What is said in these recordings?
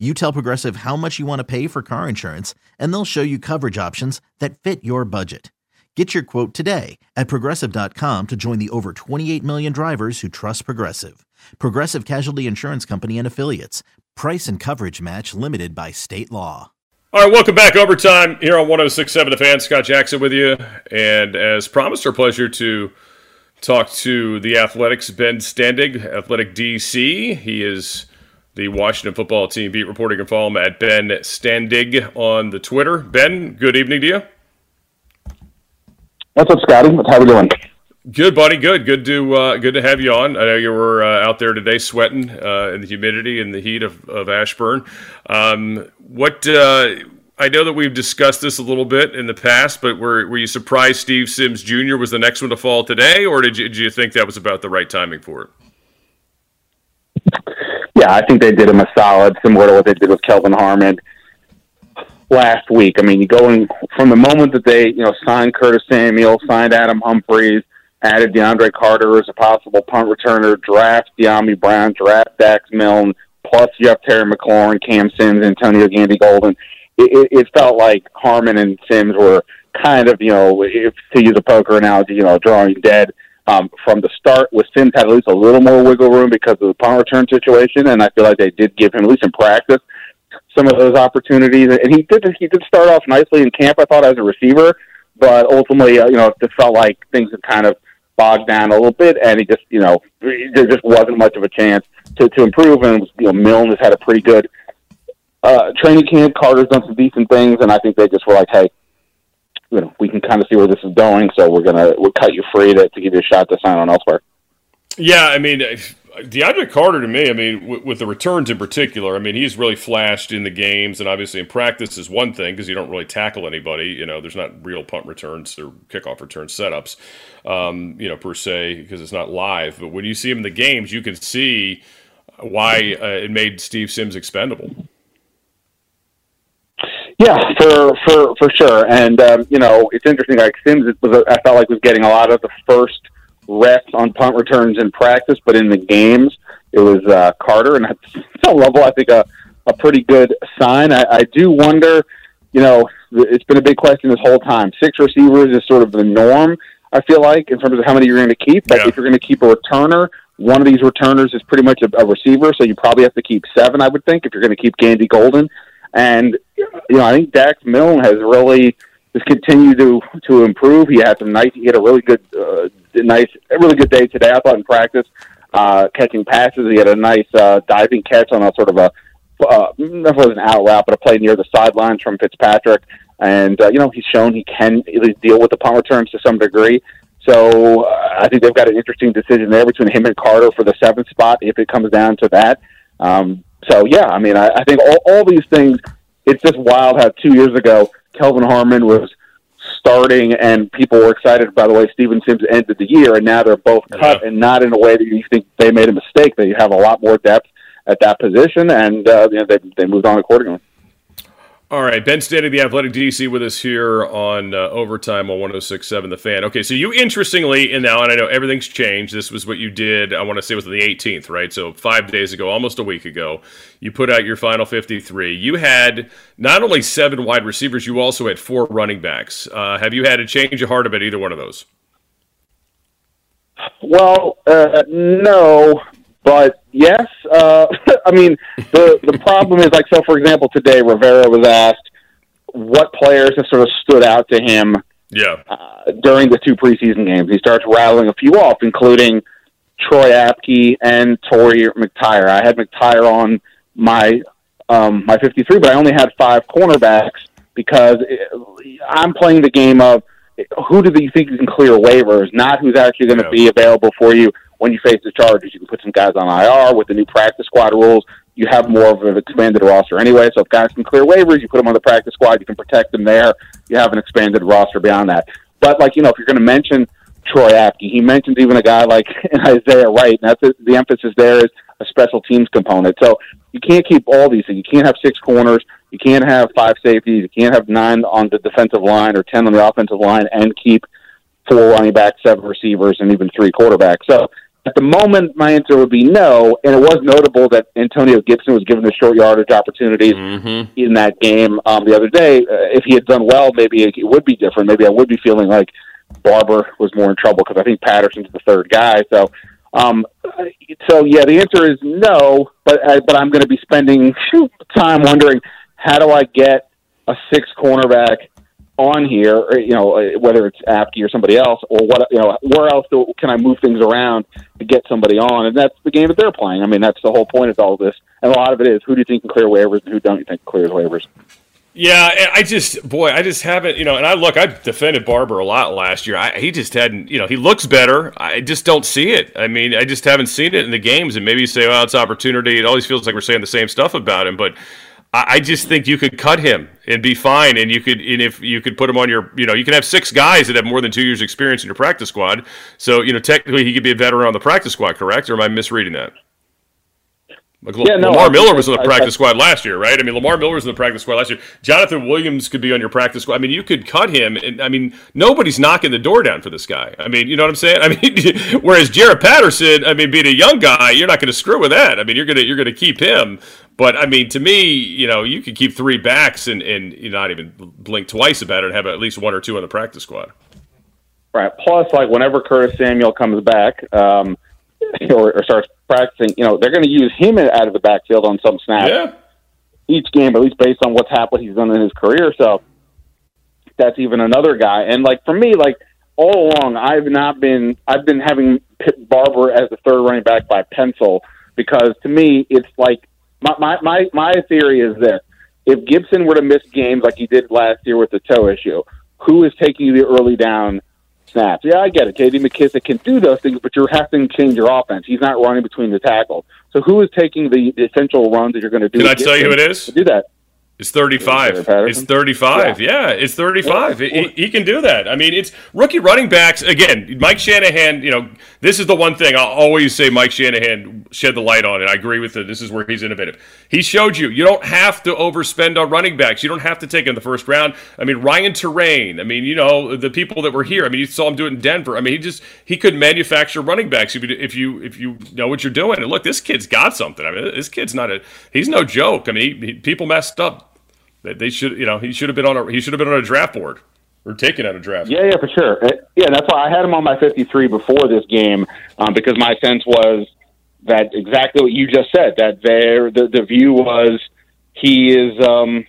You tell Progressive how much you want to pay for car insurance, and they'll show you coverage options that fit your budget. Get your quote today at progressive.com to join the over 28 million drivers who trust Progressive. Progressive Casualty Insurance Company and Affiliates. Price and coverage match limited by state law. All right, welcome back. Overtime here on 1067 The Fan. Scott Jackson with you. And as promised, our pleasure to talk to the Athletics, Ben Standig, Athletic DC. He is the Washington football team beat reporting and follow him at Ben Standig on the Twitter. Ben, good evening to you. What's up, Scotty? How are we doing? Good, buddy. Good. Good to uh, good to have you on. I know you were uh, out there today sweating uh, in the humidity and the heat of, of Ashburn. Um, what uh, I know that we've discussed this a little bit in the past, but were were you surprised Steve Sims Jr. was the next one to fall today, or did you, did you think that was about the right timing for it? Yeah, I think they did him a solid, similar to what they did with Kelvin Harmon last week. I mean, you go in from the moment that they, you know, signed Curtis Samuel, signed Adam Humphries, added DeAndre Carter as a possible punt returner, draft Dyami Brown, draft Dax Milne, plus you have Terry McLaurin, Cam Sims, Antonio Gandy Golden. It, it, it felt like Harmon and Sims were kind of, you know, if to use a poker analogy, you know, drawing dead um, from the start. With Sims had at least a little more wiggle room because of the punt return situation, and I feel like they did give him at least in practice some of those opportunities. And he did he did start off nicely in camp. I thought as a receiver, but ultimately, uh, you know, it felt like things had kind of bogged down a little bit, and he just you know there just wasn't much of a chance to to improve. And you know, Milne has had a pretty good uh, training camp. Carter's done some decent things, and I think they just were like, hey you know, we can kind of see where this is going. So we're gonna we'll cut you free to, to give you a shot to sign on elsewhere. Yeah, I mean, DeAndre Carter to me, I mean, with, with, the returns in particular, I mean, he's really flashed in the games, and obviously in practice is one thing because you don't really tackle anybody. You know, there's not real punt returns or kickoff return setups, um, you know, per se, because it's not live. But when you see him in the games, you can see why uh, it made Steve Sims expendable. Yeah, for for for sure. And um, you know, it's interesting. Like Sims, it was I felt like was getting a lot of the first reps on punt returns in practice, but in the games, it was uh, Carter, and at some level, I think a a pretty good sign. I, I do wonder. You know, it's been a big question this whole time. Six receivers is sort of the norm. I feel like in terms of how many you're going to keep. But yeah. if you're going to keep a returner, one of these returners is pretty much a, a receiver, so you probably have to keep seven. I would think if you're going to keep Gandy Golden. And you know, I think Dax Milne has really just continued to to improve. He had some nice. He had a really good, uh, nice, a really good day today. I thought in practice, uh, catching passes. He had a nice uh, diving catch on a sort of a uh, never was an out route, but a play near the sidelines from Fitzpatrick. And uh, you know, he's shown he can at least deal with the punt returns to some degree. So uh, I think they've got an interesting decision there between him and Carter for the seventh spot if it comes down to that. Um, so yeah, I mean, I, I think all, all these things. It's just wild how two years ago Kelvin Harmon was starting and people were excited by the way Steven Sims ended the year, and now they're both cut yeah. and not in a way that you think they made a mistake. They have a lot more depth at that position, and uh, you know, they they moved on accordingly. All right, Ben Standig, the Athletic DC, with us here on uh, Overtime on 106.7 The Fan. Okay, so you interestingly, and now, and I know everything's changed. This was what you did, I want to say, it was the 18th, right? So five days ago, almost a week ago, you put out your final 53. You had not only seven wide receivers, you also had four running backs. Uh, have you had a change of heart about either one of those? Well, uh, no, but yes, uh, I mean the the problem is like so. For example, today Rivera was asked what players have sort of stood out to him. Yeah. Uh, during the two preseason games, he starts rattling a few off, including Troy Apke and Torry McTyer. I had McTyer on my um, my 53, but I only had five cornerbacks because I'm playing the game of who do you think you can clear waivers, not who's actually going to yeah. be available for you when you face the Chargers. You can put some guys on IR with the new practice squad rules. you have more of an expanded roster anyway. So if guys can clear waivers, you put them on the practice squad, you can protect them there. You have an expanded roster beyond that. But like you know, if you're going to mention Troy Apke, he mentions even a guy like Isaiah Wright, and that's the, the emphasis there is a special teams component. So you can't keep all these things. You can't have six corners. You can't have five safeties. You can't have nine on the defensive line or ten on the offensive line, and keep four running backs, seven receivers, and even three quarterbacks. So at the moment, my answer would be no. And it was notable that Antonio Gibson was given the short yardage opportunities mm-hmm. in that game um, the other day. Uh, if he had done well, maybe it would be different. Maybe I would be feeling like Barber was more in trouble because I think Patterson's the third guy. So, um, so yeah, the answer is no. But uh, but I'm going to be spending time wondering how do I get a six cornerback on here, or, you know, uh, whether it's Apke or somebody else, or what, you know, where else do, can I move things around to get somebody on? And that's the game that they're playing. I mean, that's the whole point of all this. And a lot of it is who do you think can clear waivers and who don't you think clears waivers? Yeah, I just, boy, I just haven't, you know, and I look, I defended Barber a lot last year. I, he just hadn't, you know, he looks better. I just don't see it. I mean, I just haven't seen it in the games. And maybe you say, well, it's opportunity. It always feels like we're saying the same stuff about him. But I just think you could cut him and be fine, and you could, and if you could put him on your, you know, you can have six guys that have more than two years' experience in your practice squad. So, you know, technically he could be a veteran on the practice squad, correct? Or am I misreading that? Like yeah, no, Lamar Miller was on the practice I, squad last year, right? I mean, Lamar Miller was in the practice squad last year. Jonathan Williams could be on your practice squad. I mean, you could cut him, and I mean, nobody's knocking the door down for this guy. I mean, you know what I'm saying? I mean, whereas Jared Patterson, I mean, being a young guy, you're not going to screw with that. I mean, you're gonna you're gonna keep him. But I mean, to me, you know, you could keep three backs and and you not even blink twice about it and have at least one or two on the practice squad. Right. Plus, like whenever Curtis Samuel comes back. Um, or, or starts practicing, you know, they're going to use him out of the backfield on some snaps yeah. each game, at least based on what's happened, he's done in his career. So that's even another guy. And like for me, like all along, I've not been, I've been having Barber as the third running back by pencil because to me, it's like my my my, my theory is this: if Gibson were to miss games like he did last year with the toe issue, who is taking the early down snaps. Yeah, I get it. J.D. McKissic can do those things, but you're having to change your offense. He's not running between the tackles. So who is taking the, the essential runs that you're going to do? Can I tell you who it is? do that. It's 35. It's 35. Yeah, yeah it's 35. Yeah. He, he, can do that. I mean, it's rookie running backs. Again, Mike Shanahan, you know, this is the one thing I'll always say Mike Shanahan shed the light on, and I agree with it. This is where he's innovative. He showed you you don't have to overspend on running backs. You don't have to take in the first round. I mean, Ryan Torain. I mean, you know, the people that were here. I mean, you saw him do it in Denver. I mean, he just he could manufacture running backs if you if you if you know what you're doing. And look, this kid's got something. I mean, this kid's not a he's no joke. I mean, he, he, people messed up they should, you know, he should have been on a he should have been on a draft board or taken out a draft. Yeah, yeah, for sure. Uh, yeah, that's why I had him on my 53 before this game um, because my sense was that exactly what you just said. That there, the the view was he is. Um,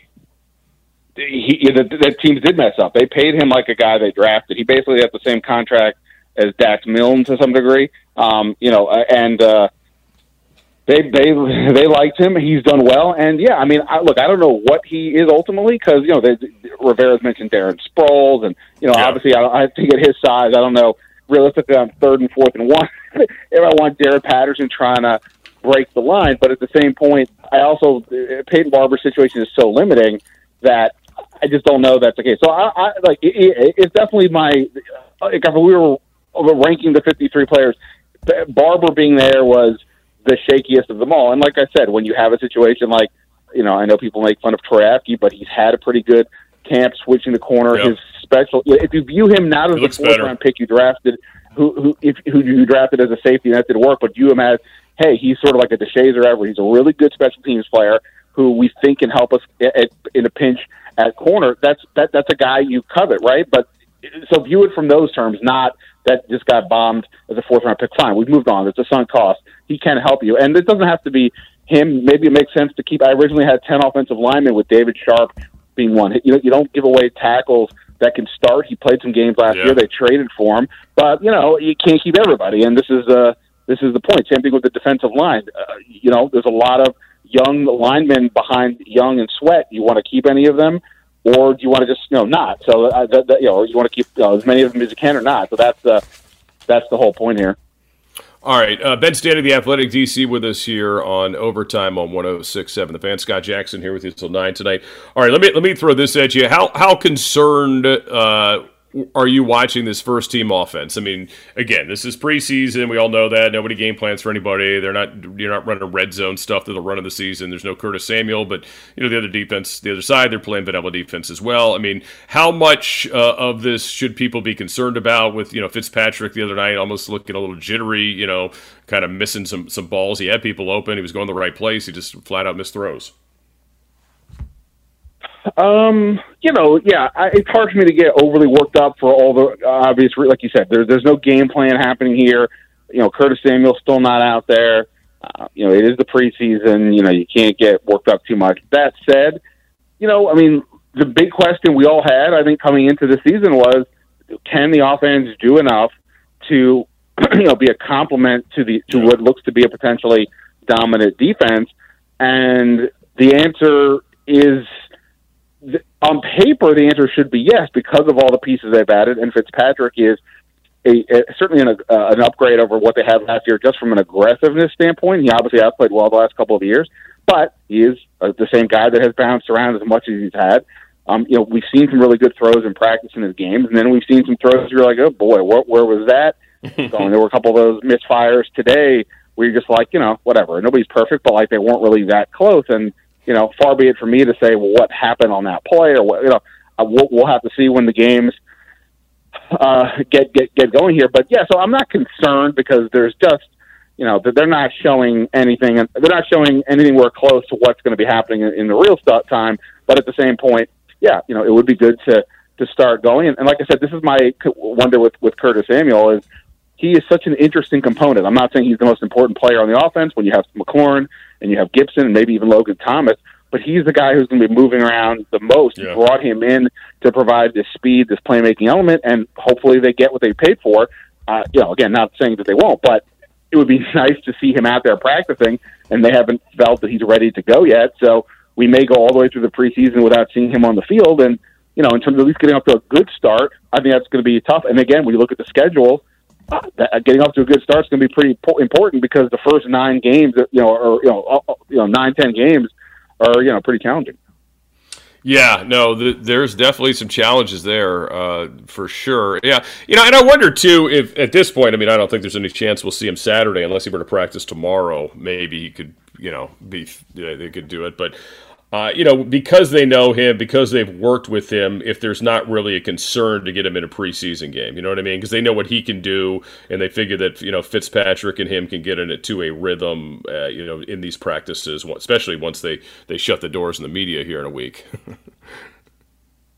he the, the teams did mess up. They paid him like a guy they drafted. He basically had the same contract as Dax Milne to some degree. Um, you know, uh, and uh, they they they liked him. He's done well, and yeah, I mean, I, look, I don't know what he is ultimately because you know they, Rivera's mentioned Darren Sproles, and you know, yeah. obviously, I, I think at his size, I don't know realistically on third and fourth and one if I want Jaret Patterson trying to break the line, but at the same point, I also uh, Peyton Barber's situation is so limiting that I just don't know that's the case. So I, I like it, it, it's definitely my like if we were ranking the 53 players, Barber being there was the shakiest of them all. And like I said, when you have a situation like, you know, I know people make fun of Troy but he's had a pretty good camp switching the corner. Yep. His special, if you view him not as the fourth round pick you drafted, who who if who you drafted as a safety and that didn't work, but view him as, hey, he's sort of like a Deshazor Everett. He's a really good special teams player who we think can help us at, in a pinch at corner. That's that that's a guy you covet, right? But so view it from those terms, not that just got bombed as a fourth round pick. Fine, we've moved on. It's a sunk cost. He can help you, and it doesn't have to be him. Maybe it makes sense to keep. I originally had ten offensive linemen with David Sharp being one. You know, you don't give away tackles that can start. He played some games last yeah. year. They traded for him, but you know you can't keep everybody, and this is uh this is the point. Same thing with the defensive line. Uh, you know, there's a lot of young linemen behind Young and Sweat. You want to keep any of them? or do you want to just you know not? So uh, that, that, you know, you want to keep you know, as many of them as you can or not. So that's the that's the whole point here. All right, uh, Ben Standig, the Athletic DC, with us here on overtime on 106.7. The fan Scott Jackson here with you till nine tonight. All right, let me let me throw this at you. How how concerned uh, are you watching this first team offense? I mean, again, this is preseason. We all know that nobody game plans for anybody. They're not you're not running red zone stuff to the run of the season. There's no Curtis Samuel, but you know the other defense, the other side, they're playing vanilla defense as well. I mean, how much uh, of this should people be concerned about? With you know Fitzpatrick the other night, almost looking a little jittery. You know, kind of missing some some balls. He had people open. He was going the right place. He just flat out missed throws. Um, you know, yeah, I, it's hard for me to get overly worked up for all the obvious, like you said. There's there's no game plan happening here. You know, Curtis Samuel's still not out there. Uh, you know, it is the preseason. You know, you can't get worked up too much. That said, you know, I mean, the big question we all had, I think, coming into the season was, can the offense do enough to, you know, be a complement to the to what looks to be a potentially dominant defense? And the answer is on paper, the answer should be yes because of all the pieces they've added, and Fitzpatrick is a, a certainly an, uh, an upgrade over what they had last year, just from an aggressiveness standpoint. He obviously has played well the last couple of years, but he is uh, the same guy that has bounced around as much as he's had. Um, you know, we've seen some really good throws in practice in his games, and then we've seen some throws you're like, oh boy, what, where was that? going? There were a couple of those misfires today where you're just like, you know, whatever. Nobody's perfect, but like they weren't really that close, and you know, far be it for me to say, well, what happened on that play or what, you know, uh, we'll, we'll have to see when the games uh, get get get going here. But yeah, so I'm not concerned because there's just you know they're not showing anything. They're not showing anything where close to what's going to be happening in, in the real start time. But at the same point, yeah, you know, it would be good to to start going. And, and like I said, this is my wonder with with Curtis Samuel is he is such an interesting component. I'm not saying he's the most important player on the offense when you have McLaurin and you have Gibson and maybe even Logan Thomas, but he's the guy who's going to be moving around the most. Yeah. You brought him in to provide this speed, this playmaking element, and hopefully they get what they paid for. Uh, you know, again, not saying that they won't, but it would be nice to see him out there practicing, and they haven't felt that he's ready to go yet. So we may go all the way through the preseason without seeing him on the field. And you know, in terms of at least getting up to a good start, I think that's going to be tough. And again, when you look at the schedule, uh, that, getting off to a good start is going to be pretty important because the first nine games, you know, or you know, uh, uh, you know, nine ten games are you know pretty challenging. Yeah, no, the, there's definitely some challenges there uh, for sure. Yeah, you know, and I wonder too if at this point, I mean, I don't think there's any chance we'll see him Saturday unless he were to practice tomorrow. Maybe he could, you know, be they could do it, but uh, you know, because they know him, because they've worked with him, if there's not really a concern to get him in a preseason game, you know what I mean? Because they know what he can do, and they figure that you know Fitzpatrick and him can get in it to a rhythm, uh, you know, in these practices, especially once they they shut the doors in the media here in a week.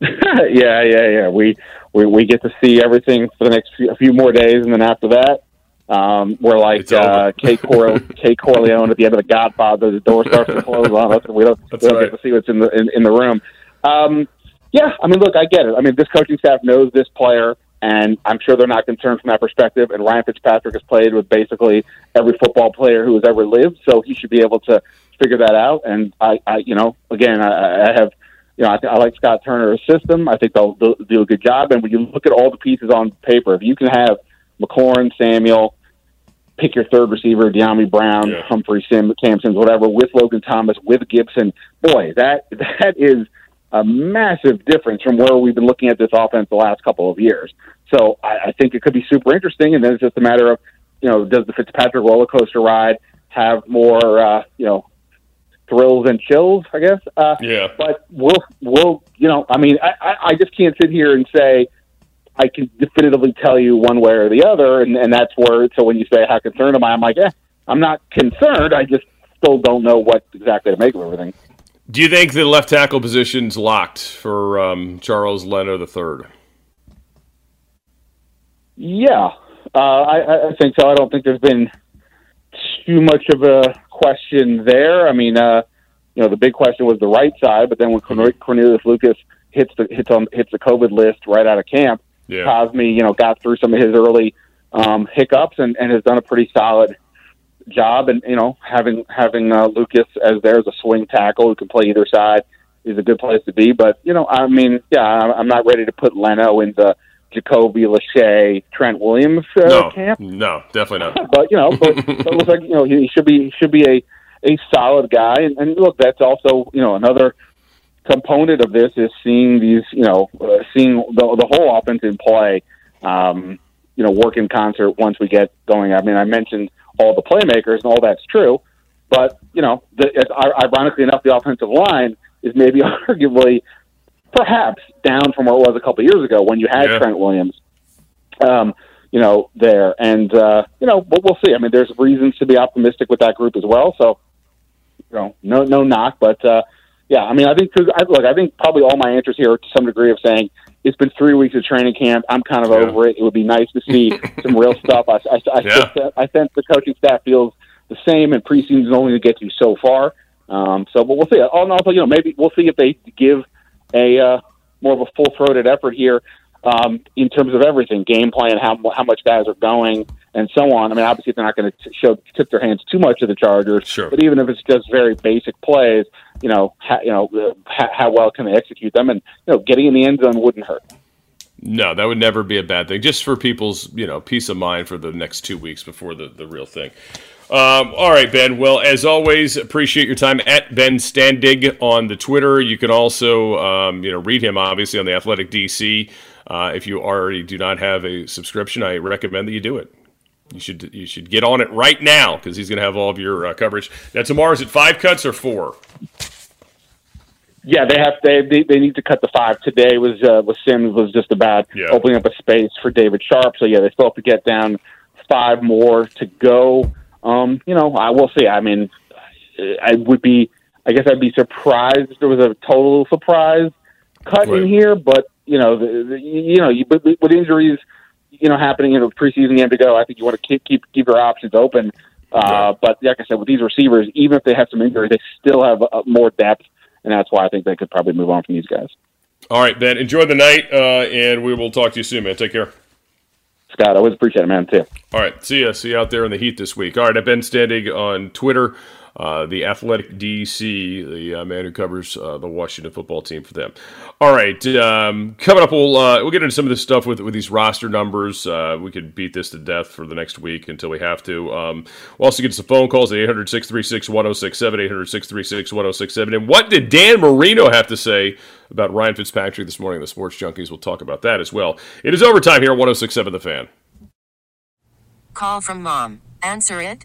yeah, yeah, yeah. We, we we get to see everything for the next few, a few more days, and then after that, um, we're like uh, Kate Corleone at the end of The Godfather. The door starts to close on us, and we don't, we don't right. get to see what's in the in, in the room. Um, yeah, I mean, look, I get it. I mean, this coaching staff knows this player, and I'm sure they're not concerned from that perspective. And Ryan Fitzpatrick has played with basically every football player who has ever lived, so he should be able to figure that out. And I, I you know, again, I, I have you know, I, I like Scott Turner's system. I think they'll, they'll do a good job. And when you look at all the pieces on paper, if you can have McLaurin, Samuel, pick your third receiver, Dyami Brown, yeah. Humphrey Sim, Cam Sims, whatever, with Logan Thomas, with Gibson. Boy, that that is a massive difference from where we've been looking at this offense the last couple of years. So I, I think it could be super interesting, and then it's just a matter of, you know, does the Fitzpatrick roller coaster ride have more, uh, you know, thrills and chills? I guess. Uh, yeah. But we'll, we'll, you know, I mean, I, I just can't sit here and say I can definitively tell you one way or the other, and, and that's where. So when you say how concerned am I, I'm like, eh, I'm not concerned. I just still don't know what exactly to make of everything. Do you think the left tackle position's locked for um, Charles Leno III? Yeah, uh, I, I think so. I don't think there's been too much of a question there. I mean, uh, you know, the big question was the right side, but then when Cornelius Lucas hits the hits on hits the COVID list right out of camp, yeah. Cosmi, you know, got through some of his early um, hiccups and, and has done a pretty solid job. And you know, having having uh, Lucas as there as a swing tackle who can play either side is a good place to be. But you know, I mean, yeah, I'm not ready to put Leno in the Jacoby Lachey, Trent Williams uh, no, camp. No, definitely not. but you know, but, but it looks like you know he should be he should be a a solid guy. And, and look, that's also you know another component of this is seeing these you know uh, seeing the the whole offense in play. Um, you know, work in concert once we get going. I mean, I mentioned all the playmakers, and all that's true. But you know, the, ironically enough, the offensive line is maybe arguably, perhaps, down from where it was a couple of years ago when you had yeah. Trent Williams. Um, you know, there, and uh, you know, but we'll see. I mean, there's reasons to be optimistic with that group as well. So, you know, no, no knock, but uh, yeah, I mean, I think cause I, look, I think probably all my answers here are to some degree of saying it's been three weeks of training camp. I'm kind of yeah. over it. It would be nice to see some real stuff. I, I, I, yeah. I sense the coaching staff feels the same, and preseason is only to get you so far. Um, so, but we'll see. Also, you know, maybe we'll see if they give a uh, more of a full throated effort here um, in terms of everything, game plan, how how much guys are going, and so on. I mean, obviously they're not going to show tip their hands too much to the Chargers, sure. but even if it's just very basic plays, you know, how, you know, uh, how, how well can they execute them, and you know, getting in the end zone wouldn't hurt. No, that would never be a bad thing. Just for people's, you know, peace of mind for the next two weeks before the, the real thing. Um, all right, Ben. Well, as always, appreciate your time at Ben Standig on the Twitter. You can also, um, you know, read him obviously on the Athletic DC. Uh, if you already do not have a subscription, I recommend that you do it. You should you should get on it right now because he's going to have all of your uh, coverage. Now tomorrow is it five cuts or four. Yeah, they have they they, they need to cut the five. Today was uh, was Sims was just about yeah. opening up a space for David Sharp. So yeah, they still have to get down five more to go. Um, you know, I will see. I mean, I would be. I guess I'd be surprised if there was a total surprise cut right. in here. But you know, the, the, you know, you, with injuries, you know, happening in a preseason game to go, I think you want to keep keep keep your options open. Uh, yeah. But like I said, with these receivers, even if they have some injury, they still have uh, more depth, and that's why I think they could probably move on from these guys. All right, Ben. Enjoy the night, uh, and we will talk to you soon, man. Take care. Scott, I always appreciate it, man. See you. All right. See you. See you out there in the heat this week. All right. I've Ben Standig on Twitter. Uh, the Athletic DC, the uh, man who covers uh, the Washington football team for them. All right, um, coming up, we'll uh, we'll get into some of this stuff with with these roster numbers. Uh, we could beat this to death for the next week until we have to. Um, we'll also get some phone calls at 800 636 1067, 800 636 1067. And what did Dan Marino have to say about Ryan Fitzpatrick this morning? The Sports Junkies will talk about that as well. It is overtime here at 1067 The Fan. Call from mom. Answer it.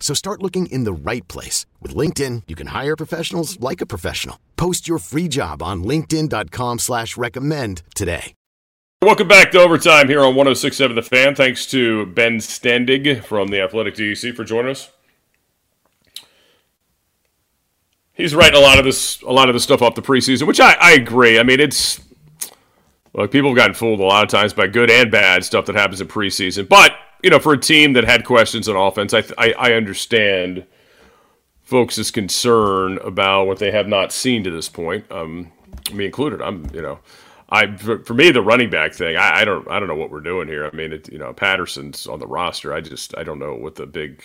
So start looking in the right place. With LinkedIn, you can hire professionals like a professional. Post your free job on linkedin.com slash recommend today. Welcome back to Overtime here on 106.7 The Fan. Thanks to Ben Standig from the Athletic DC for joining us. He's writing a lot of this, a lot of the stuff off the preseason, which I, I agree. I mean, it's look, people have gotten fooled a lot of times by good and bad stuff that happens in preseason. But you know, for a team that had questions on offense, I, I, I understand folks' concern about what they have not seen to this point. Um, me included. I'm, you know, I for, for me the running back thing. I, I, don't I don't know what we're doing here. I mean, it, you know, Patterson's on the roster. I just I don't know what the big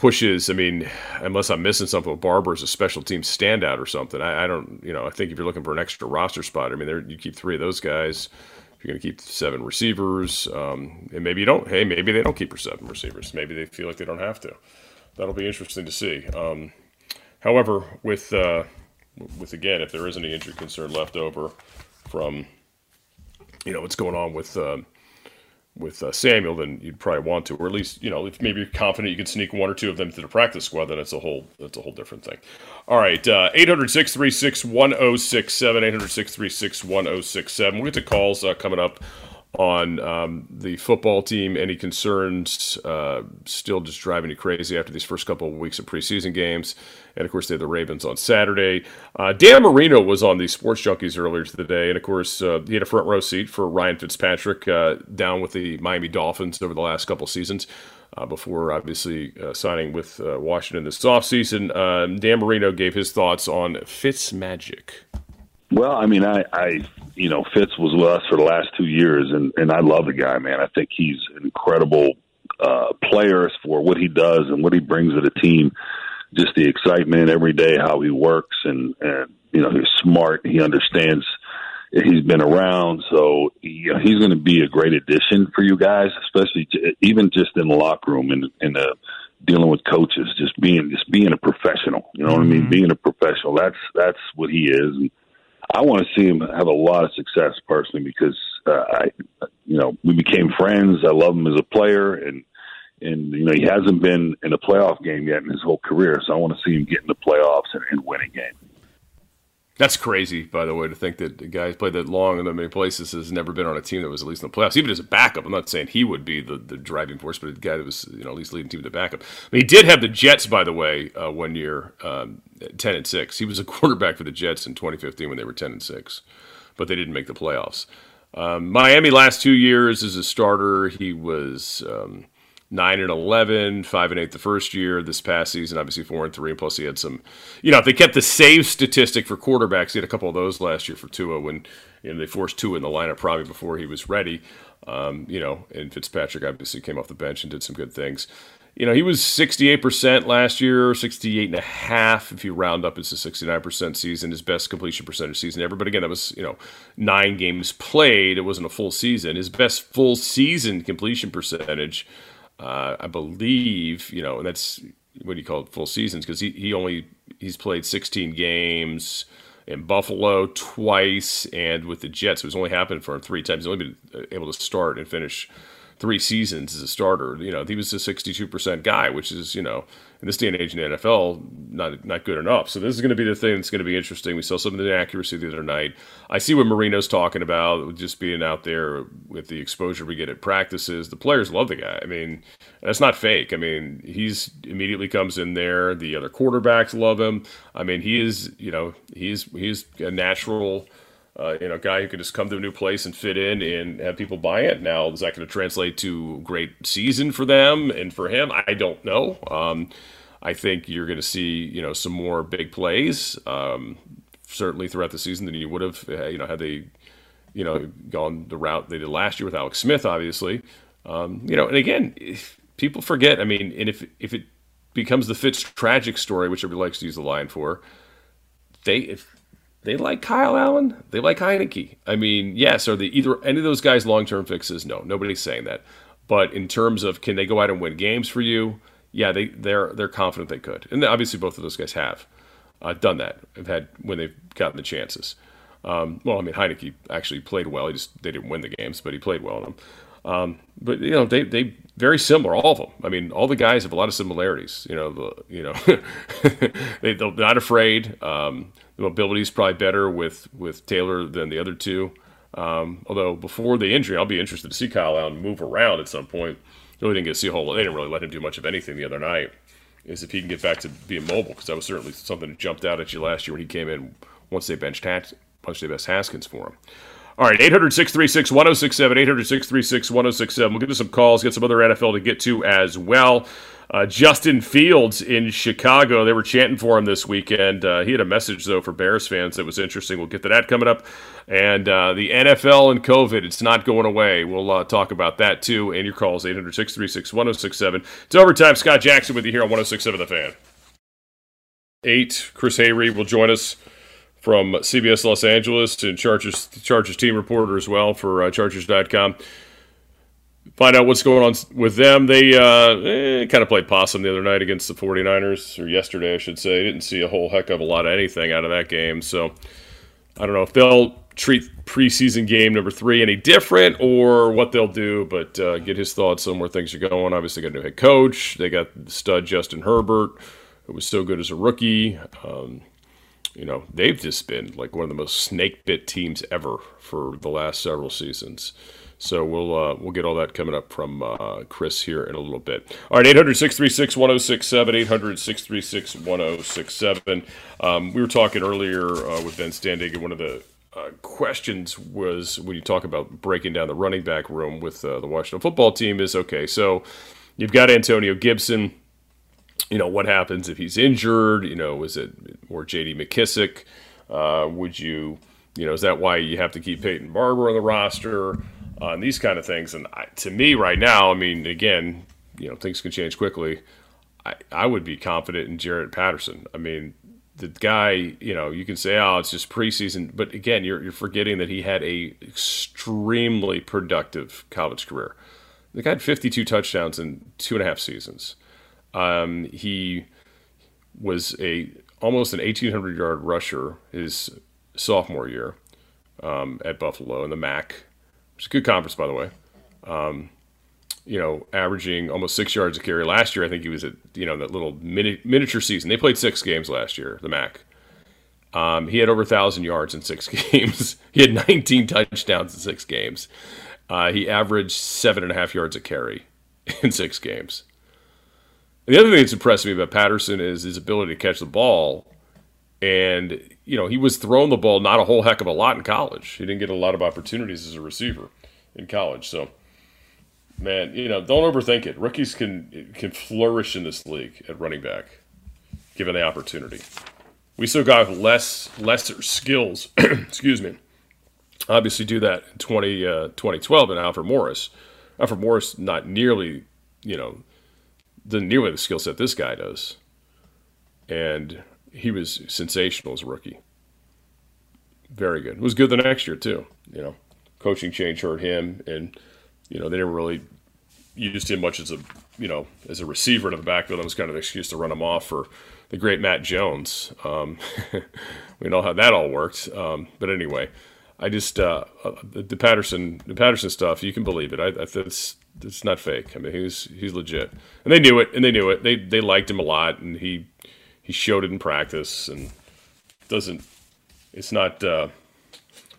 pushes. I mean, unless I'm missing something, Barber is a special team standout or something. I, I, don't, you know, I think if you're looking for an extra roster spot, I mean, you keep three of those guys. If You're going to keep seven receivers, um, and maybe you don't. Hey, maybe they don't keep seven receivers. Maybe they feel like they don't have to. That'll be interesting to see. Um, however, with uh, with again, if there is any injury concern left over from you know what's going on with. Uh, with uh, Samuel, then you'd probably want to, or at least you know, if maybe you're confident you can sneak one or two of them to the practice squad, then it's a whole that's a whole different thing. All right, uh, 800 636 1067, 800 636 1067. We'll get to calls uh, coming up on um, the football team. Any concerns uh, still just driving you crazy after these first couple of weeks of preseason games? And of course, they have the Ravens on Saturday. Uh, Dan Marino was on the Sports Junkies earlier today, and of course, uh, he had a front row seat for Ryan Fitzpatrick uh, down with the Miami Dolphins over the last couple seasons. Uh, before obviously uh, signing with Washington this offseason, um, Dan Marino gave his thoughts on Fitz magic. Well, I mean, I, I, you know, Fitz was with us for the last two years, and and I love the guy, man. I think he's an incredible uh, player for what he does and what he brings to the team. Just the excitement every day, how he works, and and you know, he's smart. He understands. He's been around, so you know, he's going to be a great addition for you guys, especially to, even just in the locker room and in the dealing with coaches, just being just being a professional. You know what mm-hmm. I mean? Mm-hmm. Being a professional. That's that's what he is. And, I want to see him have a lot of success personally because uh, I, you know, we became friends. I love him as a player, and and you know he hasn't been in a playoff game yet in his whole career. So I want to see him get in the playoffs and, and win a game. That's crazy, by the way, to think that the guy who's played that long in that many places has never been on a team that was at least in the playoffs. Even as a backup, I'm not saying he would be the, the driving force, but a guy that was you know at least leading team to backup. I mean, he did have the Jets, by the way, uh, one year, um, ten and six. He was a quarterback for the Jets in 2015 when they were ten and six, but they didn't make the playoffs. Um, Miami last two years as a starter, he was. Um, nine and 11, five and eight the first year. This past season, obviously four and three. And plus, he had some, you know, if they kept the save statistic for quarterbacks, he had a couple of those last year for Tua when you know, they forced Tua in the lineup probably before he was ready. Um, you know, and Fitzpatrick obviously came off the bench and did some good things. You know, he was 68% last year, 68 and a half if you round up it's a 69% season, his best completion percentage season ever. But again, that was, you know, nine games played. It wasn't a full season. His best full season completion percentage uh, I believe, you know, that's what do you call it, full seasons, because he, he only he's played 16 games in Buffalo twice, and with the Jets, it was only happened for him three times. He's only been uh, able to start and finish three seasons as a starter. You know, he was a 62% guy, which is, you know, in this day and age in the NFL, not not good enough. So this is going to be the thing that's going to be interesting. We saw some of the accuracy the other night. I see what Marino's talking about, just being out there with the exposure we get at practices. The players love the guy. I mean, that's not fake. I mean, he's immediately comes in there. The other quarterbacks love him. I mean, he is, you know, he's he's a natural – uh, you know, guy who can just come to a new place and fit in and have people buy it. Now, is that going to translate to great season for them and for him? I don't know. Um, I think you're going to see, you know, some more big plays, um, certainly throughout the season than you would have, uh, you know, had they, you know, gone the route they did last year with Alex Smith, obviously. Um, you know, and again, people forget. I mean, and if if it becomes the Fitz tragic story, which everybody likes to use the line for, they if they like Kyle Allen. They like Heinicke. I mean, yes, are they either any of those guys long term fixes? No, nobody's saying that. But in terms of can they go out and win games for you? Yeah, they they're they're confident they could, and obviously both of those guys have uh, done that. Have had when they've gotten the chances. Um, well, I mean, Heinicke actually played well. He just they didn't win the games, but he played well in them. Um, but you know, they they very similar, all of them. I mean, all the guys have a lot of similarities. You know, the you know, they, they're not afraid. Um, the mobility is probably better with with Taylor than the other two. Um, although before the injury, I'll be interested to see Kyle Allen move around at some point. Really didn't get to see a whole. They didn't really let him do much of anything the other night. Is if he can get back to being mobile because that was certainly something that jumped out at you last year when he came in once they benched once they benched Haskins for him. All right, 800 636 1067, 800 636 1067. We'll get to some calls, get some other NFL to get to as well. Uh, Justin Fields in Chicago, they were chanting for him this weekend. Uh, he had a message, though, for Bears fans that was interesting. We'll get to that coming up. And uh, the NFL and COVID, it's not going away. We'll uh, talk about that, too. And your calls, 800 636 1067. It's overtime. Scott Jackson with you here on 1067 The Fan. Eight, Chris Hayre will join us from CBS Los Angeles and Chargers, Chargers team reporter as well for uh, Chargers.com find out what's going on with them. They uh, eh, kind of played possum the other night against the 49ers, or yesterday, I should say. Didn't see a whole heck of a lot of anything out of that game. So I don't know if they'll treat preseason game number three any different or what they'll do, but uh, get his thoughts on where things are going. Obviously, got a new head coach. They got stud Justin Herbert, who was so good as a rookie. Um, you know, they've just been like one of the most snake bit teams ever for the last several seasons. So we'll uh, we'll get all that coming up from uh, Chris here in a little bit. All right, 800 636 1067, 800 636 1067. Um, we were talking earlier uh, with Ben Standig, and one of the uh, questions was when you talk about breaking down the running back room with uh, the Washington football team is okay, so you've got Antonio Gibson. You know, what happens if he's injured? You know, is it more JD McKissic? Uh, would you, you know, is that why you have to keep Peyton Barber on the roster? on uh, these kind of things. And I, to me, right now, I mean, again, you know, things can change quickly. I, I would be confident in Jaret Patterson. I mean, the guy, you know, you can say, oh, it's just preseason, but again, you're, you're forgetting that he had a extremely productive college career. The guy had 52 touchdowns in two and a half seasons. Um, he was a almost an 1,800 yard rusher his sophomore year um, at Buffalo in the MAC which is a good conference, by the way. Um, you know, averaging almost six yards a carry. Last year, I think he was at, you know, that little mini- miniature season. They played six games last year, the MAC. Um, he had over 1,000 yards in six games. he had 19 touchdowns in six games. Uh, he averaged seven and a half yards a carry in six games. The other thing that's impressed me about Patterson is his ability to catch the ball and, you know, he was throwing the ball not a whole heck of a lot in college. He didn't get a lot of opportunities as a receiver in college. So, man, you know, don't overthink it. Rookies can can flourish in this league at running back, given the opportunity. We still got less lesser skills. excuse me. Obviously, do that in 20, uh, 2012 and Alfred Morris. Alfred Morris, not nearly, you know, the nearly the skill set this guy does. And he was sensational as a rookie. Very good. It was good the next year too. You know, coaching change hurt him, and you know they didn't really use him much as a you know as a receiver in the backfield. That was kind of an excuse to run him off for the great Matt Jones. Um, we know how that all worked. Um, but anyway, I just uh, uh, the, the, Patterson the Patterson stuff. You can believe it. I, I it's it's not fake. I mean, he's he's legit, and they knew it, and they knew it. They they liked him a lot, and he he showed it in practice and doesn't it's not uh,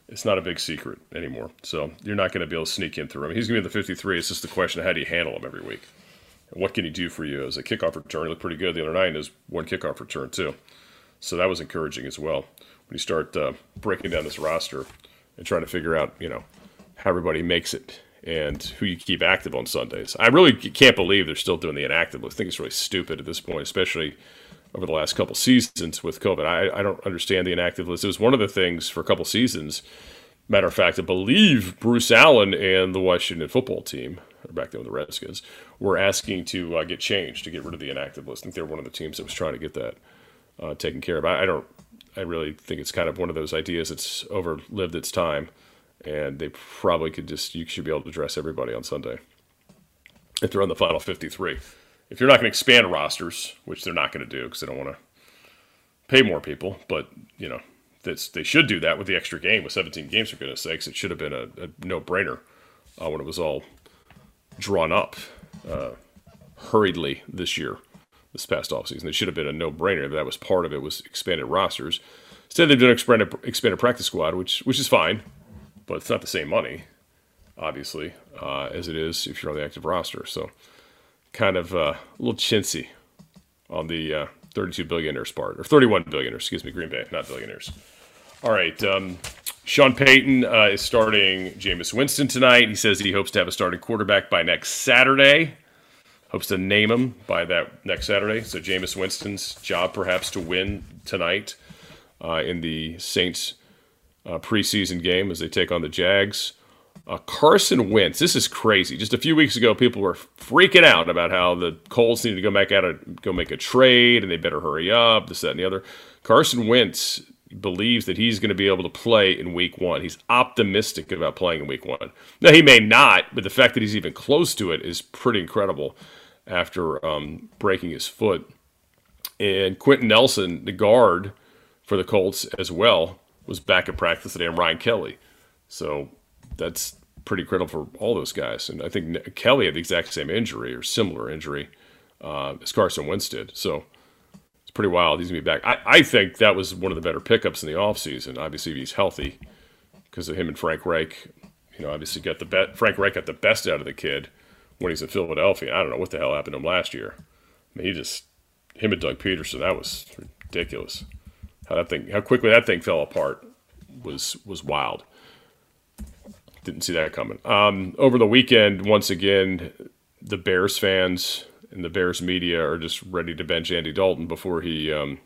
it's not a big secret anymore. So you're not going to be able to sneak in through him. He's going to be the 53. It's just the question of how do you handle him every week? And what can he do for you as a kickoff return? He looked pretty good the other night his one kickoff return too. So that was encouraging as well. When you start uh, breaking down this roster and trying to figure out, you know, how everybody makes it and who you keep active on Sundays. I really can't believe they're still doing the inactive list. I think it's really stupid at this point, especially – over the last couple seasons with COVID. I, I don't understand the inactive list. It was one of the things for a couple seasons. Matter of fact, I believe Bruce Allen and the Washington football team, or back then with the Redskins, were asking to uh, get changed to get rid of the inactive list. I think they're one of the teams that was trying to get that uh, taken care of. I, I don't. I really think it's kind of one of those ideas that's overlived its time, and they probably could just you should be able to address everybody on Sunday if they're on the final 53 if you're not going to expand rosters, which they're not going to do because they don't want to pay more people, but you know that's they should do that with the extra game with 17 games for goodness sakes. It should have been a, a no-brainer uh, when it was all drawn up uh, hurriedly this year, this past offseason. It should have been a no-brainer. That was part of it was expanded rosters. Instead, they've done expanded expanded practice squad, which which is fine, but it's not the same money, obviously, uh, as it is if you're on the active roster. So kind of uh, a little chintzy on the uh, 32 billionaires part, or 31 billionaires, excuse me, Green Bay, not billionaires. All right. Um, Sean Payton uh, is starting Jameis Winston tonight. He says he hopes to have a starting quarterback by next Saturday. Hopes to name him by that next Saturday. So Jameis Winston's job perhaps to win tonight uh, in the Saints uh, preseason game as they take on the Jags. Uh, Carson Wentz, this is crazy. Just a few weeks ago, people were freaking out about how the Colts needed to go back out and go make a trade, and they better hurry up. This, that, and the other. Carson Wentz believes that he's going to be able to play in Week One. He's optimistic about playing in Week One. Now he may not, but the fact that he's even close to it is pretty incredible. After um, breaking his foot, and Quenton Nelson, the guard for the Colts as well, was back at practice today, and Ryan Kelly. So that's pretty critical for all those guys. And I think Kelly had the exact same injury or similar injury uh, as Carson Wentz did. So it's pretty wild. He's going to be back. I, I, think that was one of the better pickups in the offseason. Obviously, he's healthy because of him and Frank Reich. You know, obviously got the bet. Frank Reich got the best out of the kid when he's in Philadelphia. I don't know what the hell happened to him last year. I mean, he just him and Doug Pederson. That was ridiculous. How that thing, how quickly that thing fell apart was was wild. Didn't see that coming. Um, over the weekend, once again, the Bears fans and the Bears media are just ready to bench Andy Dalton before he um,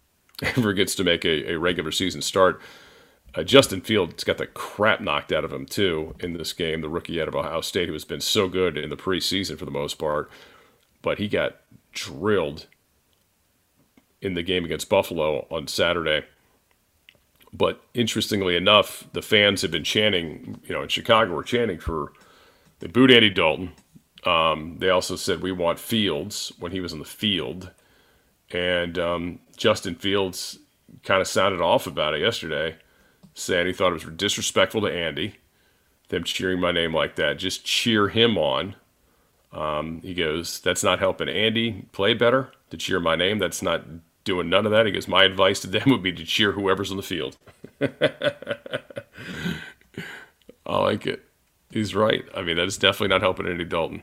ever gets to make a, a regular season start. Uh, Justin Fields got the crap knocked out of him too in this game. The rookie out of Ohio State, who has been so good in the preseason for the most part, but he got drilled in the game against Buffalo on Saturday. But interestingly enough, the fans have been chanting, you know, in Chicago, were chanting for they booed Andy Dalton. Um, they also said we want Fields when he was on the field, and um, Justin Fields kind of sounded off about it yesterday, saying he thought it was disrespectful to Andy, them cheering my name like that. Just cheer him on. Um, he goes, that's not helping Andy play better to cheer my name. That's not doing none of that. He goes, My advice to them would be to cheer whoever's on the field. I like it. He's right. I mean, that is definitely not helping Andy Dalton.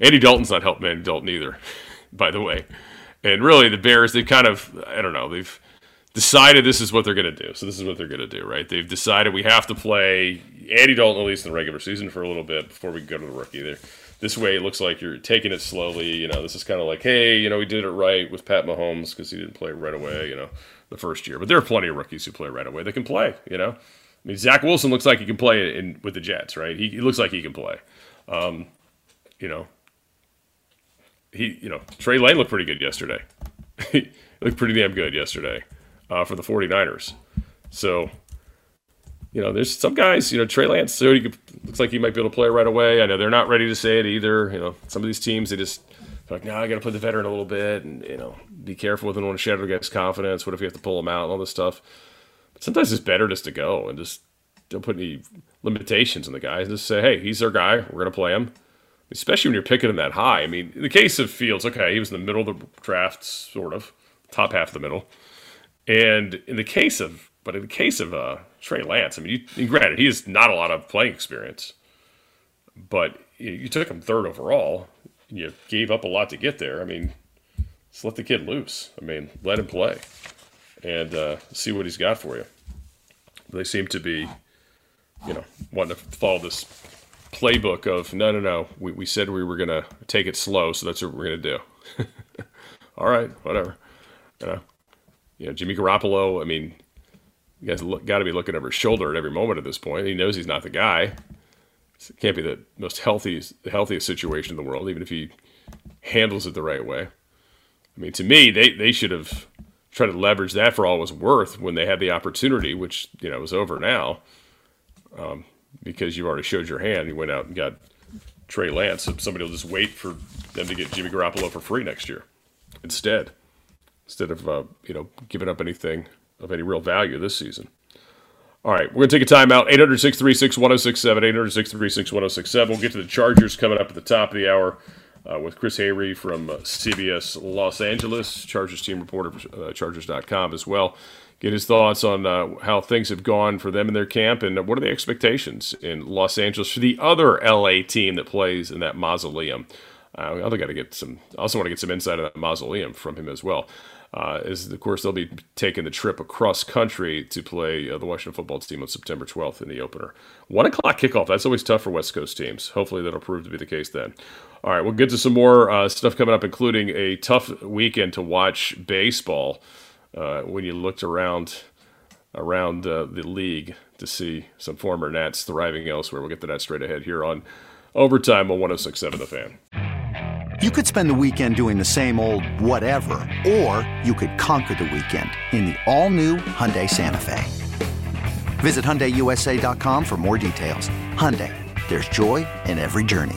Andy Dalton's not helping Andy Dalton either, by the way. And really, the Bears, they've kind of, I don't know, they've decided this is what they're going to do. So this is what they're going to do, right? They've decided we have to play Andy Dalton at least in the regular season for a little bit before we go to the rookie. They're, this way, it looks like you're taking it slowly. You know, this is kind of like, hey, you know, we did it right with Pat Mahomes because he didn't play right away. You know, the first year, but there are plenty of rookies who play right away. They can play. You know, I mean, Zach Wilson looks like he can play in, with the Jets, right? He, he looks like he can play. Um, you know, he, you know, Trey Lance looked pretty good yesterday. he looked pretty damn good yesterday uh, for the 49ers. So you know, there's some guys, you know, Trey Lance so he could, looks like he might be able to play right away. I know they're not ready to say it either. You know, some of these teams they just like, now I got to put the veteran a little bit, and you know, be careful with him when shadow gets confidence. What if you have to pull him out and all this stuff? But sometimes it's better just to go and just don't put any limitations on the guy. Just say, hey, he's our guy. We're gonna play him. Especially when you're picking him that high. I mean, in the case of Fields, okay, he was in the middle of the draft, sort of, top half of the middle. And in the case of but in the case of uh, Trey Lance, I mean, you, granted, he has not a lot of playing experience, but you, took him third overall. you gave up a lot to get there. I mean, just let the kid loose. I mean, let him play and uh, see what he's got for you. They seem to be, you know, wanting to follow this playbook of no, no, no. We, we said we were going to take it slow, so that's what we're going to do. All right, whatever. You know, you know, Jimmy Garoppolo. I mean, you guys got to be looking over his shoulder at every moment at this point. He knows he's not the guy. It can't be the most healthiest, the healthiest situation in the world, even if he handles it the right way. I mean, to me, they, they should have tried to leverage that for all it was worth when they had the opportunity, which you know was over now, um, because you already showed your hand. You went out and got Trey Lance. So somebody will just wait for them to get Jimmy Garoppolo for free next year instead, instead of uh, you know giving up anything of any real value this season. All right, we're going to take a timeout. 800 636 1067. 800 636 1067. We'll get to the Chargers coming up at the top of the hour uh, with Chris Hayre from uh, CBS Los Angeles, Chargers team reporter, uh, Chargers.com as well. Get his thoughts on uh, how things have gone for them in their camp and what are the expectations in Los Angeles for the other LA team that plays in that mausoleum. I also got to get some. I also want to get some insight on that mausoleum from him as well. Uh, is of course they'll be taking the trip across country to play uh, the Washington football team on September 12th in the opener. One o'clock kickoff. That's always tough for West Coast teams. Hopefully that'll prove to be the case then. All right, we'll get to some more uh, stuff coming up, including a tough weekend to watch baseball. Uh, when you looked around around uh, the league to see some former Nats thriving elsewhere, we'll get to that straight ahead here on overtime on 106.7 The Fan. You could spend the weekend doing the same old whatever, or you could conquer the weekend in the all-new Hyundai Santa Fe. Visit HyundaiUSA.com for more details. Hyundai, there's joy in every journey.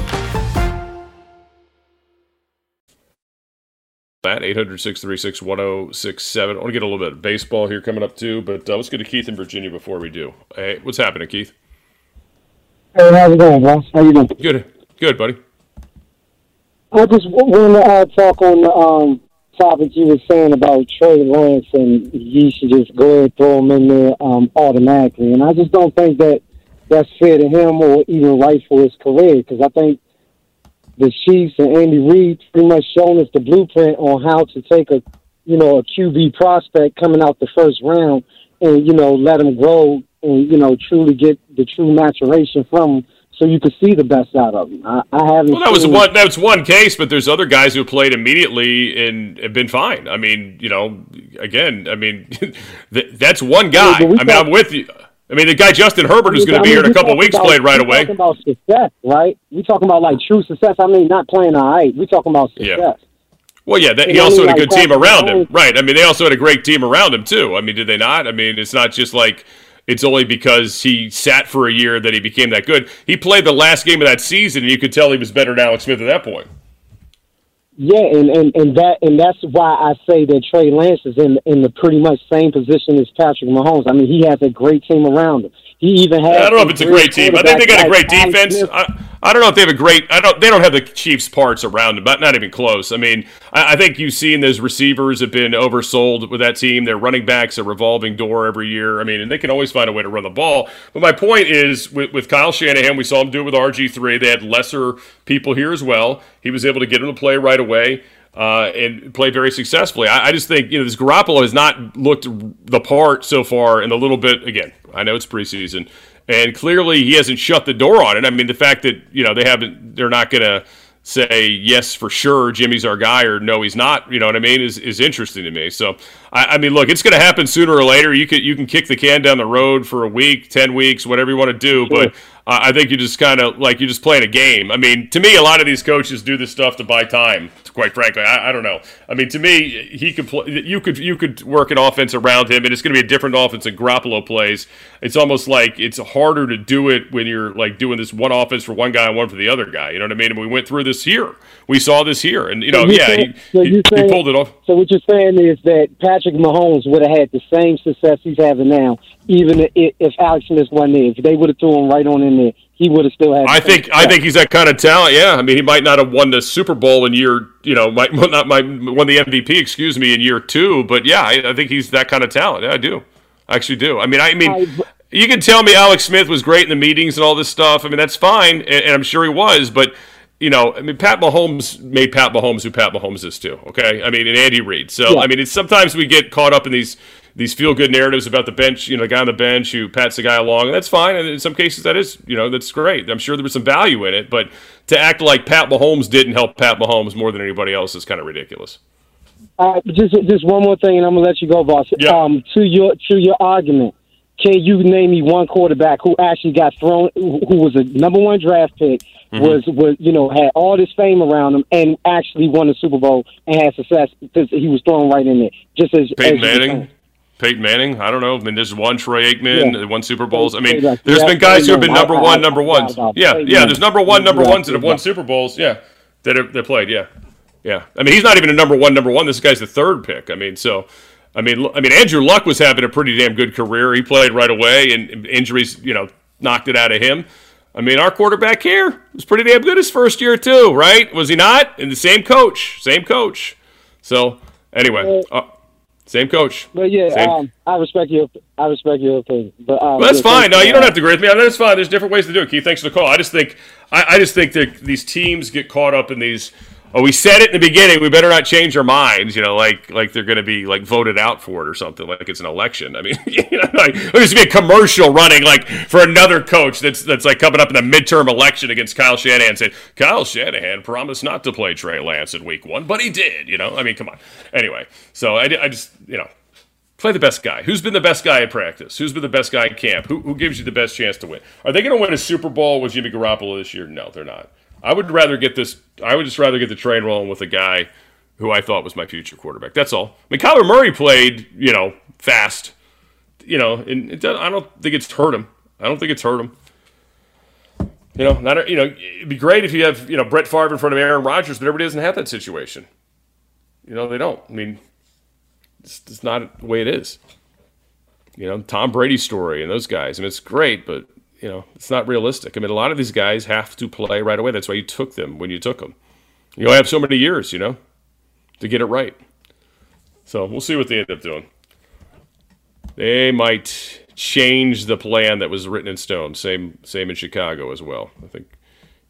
At 800 636 1067. I want to get a little bit of baseball here coming up too, but uh, let's get to Keith in Virginia before we do. Hey, what's happening, Keith? Hey, how's it going, boss? How you doing? Good, good, buddy. I just wanted to uh, talk on the um, topic you were saying about Trey Lance, and you should just go ahead and throw him in there um, automatically. And I just don't think that that's fair to him or even right for his career, because I think the Chiefs and Andy Reid pretty much shown us the blueprint on how to take a you know a QB prospect coming out the first round and you know let him grow and you know truly get the true maturation from him so you could see the best out of him. I, I haven't. Well, that was one. That was one case, but there's other guys who played immediately and have been fine. I mean, you know, again, I mean, that's one guy. Yeah, but we I mean, I'm with you. I mean, the guy Justin Herbert who's I going to be mean, here in a couple weeks about- played right away. Talking about success, right? We talking about like true success. I mean, not playing all right. We talking about success. Yeah. Well, yeah, that, he also had a like good team around him, right? I mean, they also had a great team around him too. I mean, did they not? I mean, it's not just like it's only because he sat for a year that he became that good. He played the last game of that season, and you could tell he was better than Alex Smith at that point. Yeah, and, and, and that and that's why I say that Trey Lance is in in the pretty much same position as Patrick Mahomes. I mean, he has a great team around him. He even has. I don't know if it's a great team. I think they got a great quarterbacks like Alex defense. I, I don't know if they have a great. I don't. They don't have the Chiefs' parts around them, but not even close. I mean, I, I think you've seen those receivers have been oversold with that team. Their running backs a revolving door every year. I mean, and they can always find a way to run the ball. But my point is, with, with Kyle Shanahan, we saw him do it with RG three. They had lesser people here as well. He was able to get him to play right away. Uh, and play very successfully. I, I just think you know this Garoppolo has not looked the part so far, and a little bit again. I know it's preseason, and clearly he hasn't shut the door on it. I mean, the fact that you know they haven't, they're not going to say yes for sure, Jimmy's our guy, or no, he's not. You know what I mean? Is is interesting to me. So I, I mean, look, it's going to happen sooner or later. You can you can kick the can down the road for a week, ten weeks, whatever you want to do, but. Uh, I think you just kind of like you're just playing a game. I mean, to me, a lot of these coaches do this stuff to buy time. Quite frankly, I, I don't know. I mean, to me, he could play. You could you could work an offense around him, and it's going to be a different offense than Garoppolo plays. It's almost like it's harder to do it when you're like doing this one offense for one guy and one for the other guy. You know what I mean? And we went through this here. We saw this here, and you know, you're yeah, saying- he, so he, you're he pulled it off. So what you're saying is that Patrick Mahomes would have had the same success he's having now, even if, if Alex Smith wasn't there. If they would have threw him right on in there, he would have still had. I think I think he's that kind of talent. Yeah, I mean, he might not have won the Super Bowl in year, you know, might not might won the MVP, excuse me, in year two. But yeah, I, I think he's that kind of talent. Yeah, I do. I actually do. I mean, I mean, I- you can tell me Alex Smith was great in the meetings and all this stuff. I mean, that's fine, and, and I'm sure he was. But you know, I mean, Pat Mahomes made Pat Mahomes who Pat Mahomes is too. Okay, I mean, and Andy Reid. So Yeah. I mean, it's sometimes we get caught up in these these feel good narratives about the bench, you know, the guy on the bench who pats the guy along, and that's fine. And in some cases, that is, you know, that's great. I'm sure there was some value in it, but to act like Pat Mahomes didn't help Pat Mahomes more than anybody else is kind of ridiculous. Uh, just just one more thing, and I'm gonna let you go, boss. Yeah. Um, to your to your argument, can you name me one quarterback who actually got thrown, who was a number one draft pick, Mm-hmm. was was you know had all this fame around him, and actually won the Super Bowl and had success because he was thrown right in there, just as Peyton as Manning. Peyton Manning, I don't know. I mean, there's one Troy Aikman, Yeah. won Super Bowls. I mean, there's yeah, been guys who have been number one, I- number ones. Yeah, yeah. There's number one, number ones that have won. Super Bowls. Yeah, that have that played. Yeah, Yeah, I mean he's not even a number one. Number one. This guy's the third pick. I mean, so I mean, I mean Andrew Luck was having a pretty damn good career. He played right away, and injuries, you know, knocked it out of him. I mean, our quarterback here was pretty damn good his first year too, right? Was he not? And the same coach, same coach. So anyway, uh, same coach. But yeah, Same- um, I respect your I respect your opinion. But um, Well, that's fine. No, you don't have to agree with me. I mean, that's fine. There's different ways to do it. Keith, thanks for the call. I just think, I, I just think that these teams get caught up in these. Oh, we said it in the beginning. We better not change our minds. You know, like like they're going to be like voted out for it or something. Like it's an election. I mean, you know, like there's be a commercial running like for another coach that's that's like coming up in the midterm election against Kyle Shanahan, saying Kyle Shanahan promised not to play Trey Lance in Week One, but he did. You know, I mean, come on. Anyway, so I, I just you know Play the best guy. Who's been the best guy at practice? Who's been the best guy in camp? Who, who gives you the best chance to win? Are they going to win a Super Bowl with Jimmy Garoppolo this year? No, they're not. I would rather get this. I would just rather get the train rolling with a guy who I thought was my future quarterback. That's all. I mean, Kyler Murray played, you know, fast. You know, and it, I don't think it's hurt him. I don't think it's hurt him. You know, not you know, it'd be great if you have you know Brett Favre in front of Aaron Rodgers, but everybody doesn't have that situation. You know, they don't. I mean, it's, it's not the way it is. You know, Tom Brady's story and those guys. I mean, it's great, but you know, it's not realistic. I mean, a lot of these guys have to play right away. That's why you took them when you took them. You only have so many years, you know, to get it right. So we'll see what they end up doing. They might change the plan that was written in stone. Same, same in Chicago as well. I think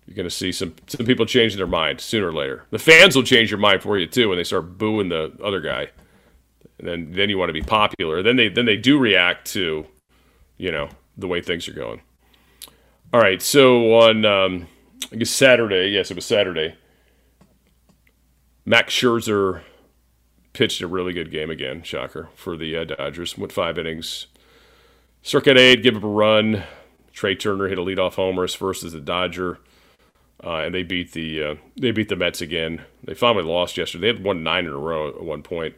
you're going to see some some people changing their mind sooner or later. The fans will change your mind for you too when they start booing the other guy and then then you want to be popular. Then they then they do react to, you know, the way things are going. All right, so on um, I guess Saturday, yes, it was Saturday. Max Scherzer pitched a really good game again, shocker for the uh, Dodgers. Went five innings, circuit eight, give up a run. Trea Turner hit a leadoff homer his first as a Dodger, uh, and they beat the uh, they beat the Mets again. They finally lost yesterday. They had won nine in a row at one point.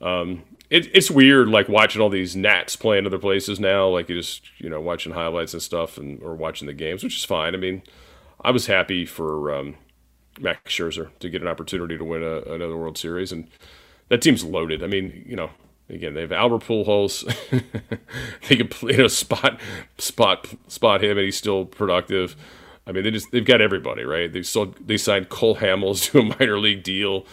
Um, it, it's weird, like watching all these Nats playing other places now. Like you just, you know, watching highlights and stuff, and or watching the games, which is fine. I mean, I was happy for um, Max Scherzer to get an opportunity to win a, another World Series, and that team's loaded. I mean, you know, again, they have Albert Pujols. they can, play, you know, spot, spot, spot him, and he's still productive. I mean, they just they've got everybody right. They still they signed Cole Hamels to a minor league deal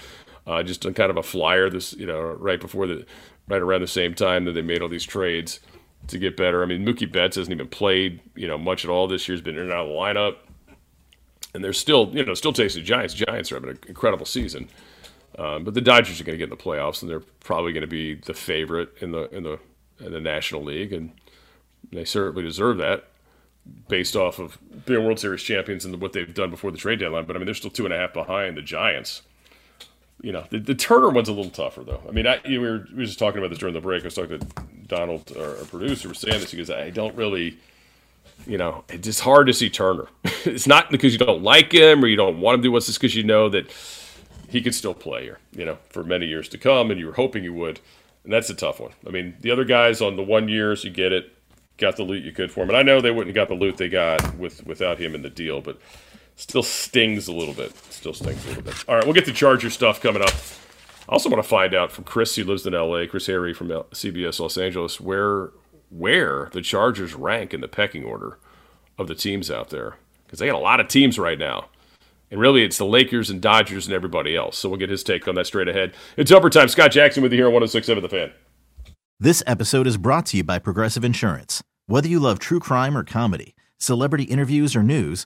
uh, just on kind of a flyer this you know right before the right around the same time that they made all these trades to get better. I mean Mookie Betts hasn't even played you know much at all this year. He's been in and out of the lineup, and they're still you know still chasing the Giants. Giants are having an incredible season, um, but the Dodgers are going to get in the playoffs, and they're probably going to be the favorite in the in the in the National League, and they certainly deserve that based off of being World Series champions and what they've done before the trade deadline. But I mean, they're still two and a half behind the Giants you know, the, the Turner one's a little tougher though. I mean, I, you, we, were, we were just talking about this during the break. I was talking to Donald, our, our producer, was saying this. He goes, I don't really, you know, it's just hard to see Turner. it's not because you don't like him or you don't want him to do what's just because you know that he could still play here, you know, for many years to come, and you were hoping he would. And that's a tough one. I mean, the other guys on the one years, you get it, got the loot you could for him. And I know they wouldn't have got the loot they got with without him in the deal, but still stings a little bit. Still stings a little bit. All right, we'll get the Charger stuff coming up. I also want to find out from Chris, who lives in L.A., Chris Hayre from L- CBS Los Angeles, where where the Chargers rank in the pecking order of the teams out there because they got a lot of teams right now. And really, it's the Lakers and Dodgers and everybody else. So we'll get his take on that straight ahead. It's overtime. Scott Jackson with you here on 1067 The Fan. This episode is brought to you by Progressive Insurance. Whether you love true crime or comedy, celebrity interviews or news,